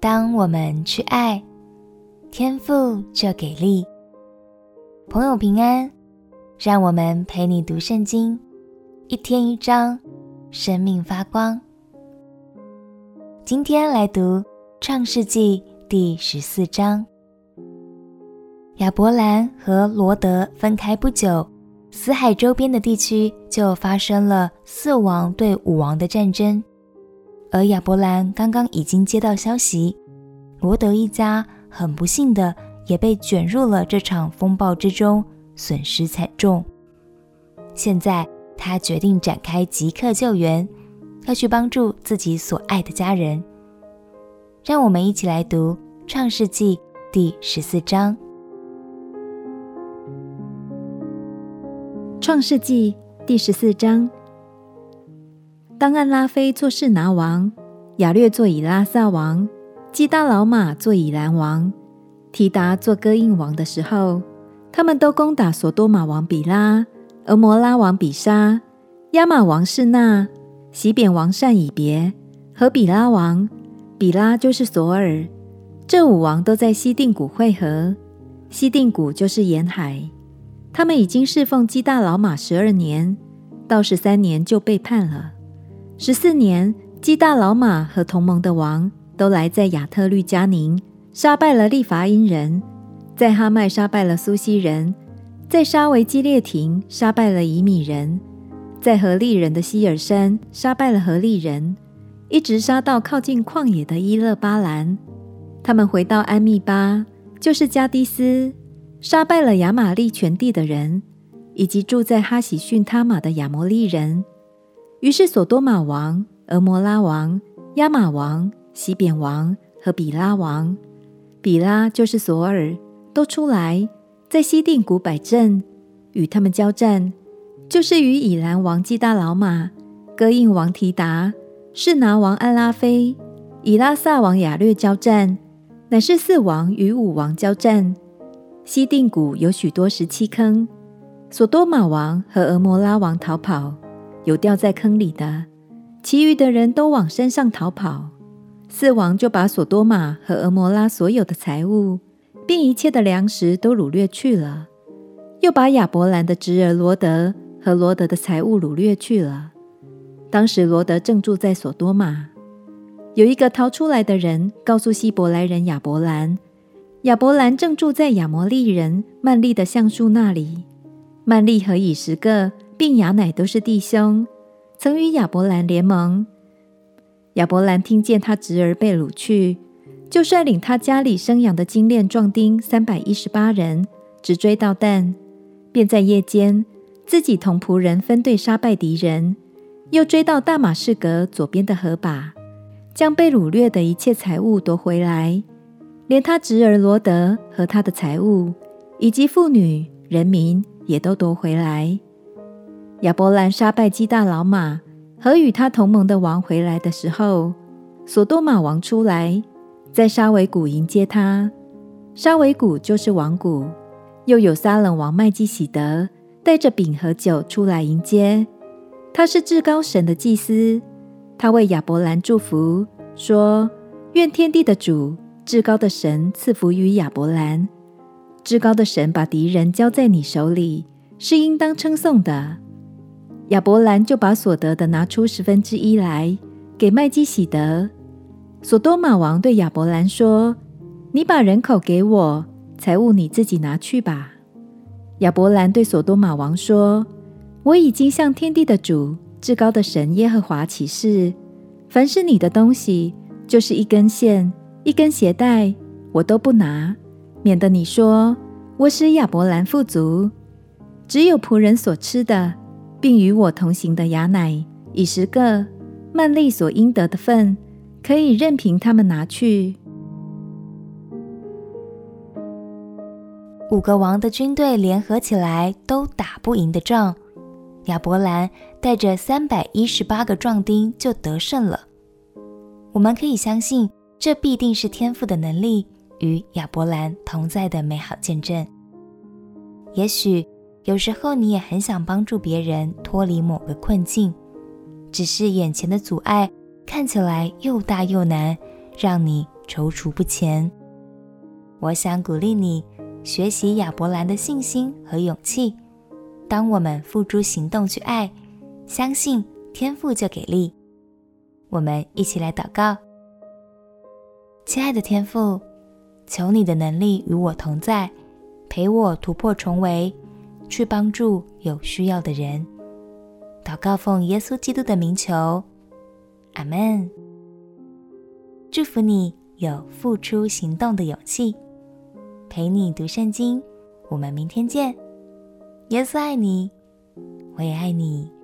当我们去爱，天赋就给力。朋友平安，让我们陪你读圣经，一天一章，生命发光。今天来读创世纪第十四章。亚伯兰和罗德分开不久，死海周边的地区就发生了四王对五王的战争。而亚伯兰刚刚已经接到消息，罗德一家很不幸的也被卷入了这场风暴之中，损失惨重。现在他决定展开即刻救援，要去帮助自己所爱的家人。让我们一起来读《创世纪》第十四章。《创世纪》第十四章。当暗拉非做示拿王，亚略做以拉撒王，基大老马做以兰王，提达做哥印王的时候，他们都攻打索多玛王比拉、蛾摩拉王比沙、亚玛王示拿、洗扁王善以别和比拉王。比拉就是索尔。这五王都在西定谷会合。西定谷就是沿海。他们已经侍奉基大老马十二年，到十三年就背叛了。十四年，基大老马和同盟的王都来在亚特律加宁，杀败了利伐因人，在哈麦杀败了苏西人，在沙维基列亭杀败了以米人，在何利人的希尔山杀败了何利人，一直杀到靠近旷野的伊勒巴兰。他们回到安密巴，就是加迪斯，杀败了亚玛利全地的人，以及住在哈喜逊他玛的亚摩利人。于是，所多玛王、俄摩拉王、亚玛王、西扁王和比拉王，比拉就是索尔，都出来在西定谷摆阵，与他们交战，就是与以兰王基大老马、哥印王提达、士拿王安拉非、以拉撒王亚略交战，乃是四王与五王交战。西定谷有许多石砌坑，所多玛王和俄摩拉王逃跑。有掉在坑里的，其余的人都往山上逃跑。四王就把所多玛和俄摩拉所有的财物，并一切的粮食都掳掠去了，又把亚伯兰的侄儿罗德和罗德的财物掳掠去了。当时罗德正住在所多玛，有一个逃出来的人告诉希伯来人亚伯兰，亚伯兰正住在亚摩利人曼利的橡树那里。曼利和以十个。并亚乃都是弟兄，曾与亚伯兰联盟。亚伯兰听见他侄儿被掳去，就率领他家里生养的精练壮丁三百一十八人，直追到但，便在夜间自己同仆人分队杀败敌人，又追到大马士革左边的河把，将被掳掠的一切财物夺回来，连他侄儿罗德和他的财物，以及妇女人民也都夺回来。亚伯兰杀败基大老玛和与他同盟的王回来的时候，所多玛王出来，在沙维谷迎接他。沙维谷就是王谷。又有撒冷王麦基洗德带着饼和酒出来迎接。他是至高神的祭司。他为亚伯兰祝福，说：“愿天地的主，至高的神赐福于亚伯兰。至高的神把敌人交在你手里，是应当称颂的。”亚伯兰就把所得的拿出十分之一来给麦基洗德。所多玛王对亚伯兰说：“你把人口给我，财物你自己拿去吧。”亚伯兰对所多玛王说：“我已经向天地的主、至高的神耶和华起誓，凡是你的东西，就是一根线、一根鞋带，我都不拿，免得你说我使亚伯兰富足，只有仆人所吃的。”并与我同行的雅乃、以十个曼利所应得的份，可以任凭他们拿去。五个王的军队联合起来，都打不赢的仗。亚伯兰带着三百一十八个壮丁就得胜了。我们可以相信，这必定是天赋的能力与亚伯兰同在的美好见证。也许。有时候你也很想帮助别人脱离某个困境，只是眼前的阻碍看起来又大又难，让你踌躇不前。我想鼓励你学习亚伯兰的信心和勇气。当我们付诸行动去爱，相信天赋就给力。我们一起来祷告。亲爱的天赋，求你的能力与我同在，陪我突破重围，去帮助有需要的人。祷告奉耶稣基督的名求，阿门。祝福你有付出行动的勇气。陪你读圣经，我们明天见。耶稣爱你，我也爱你。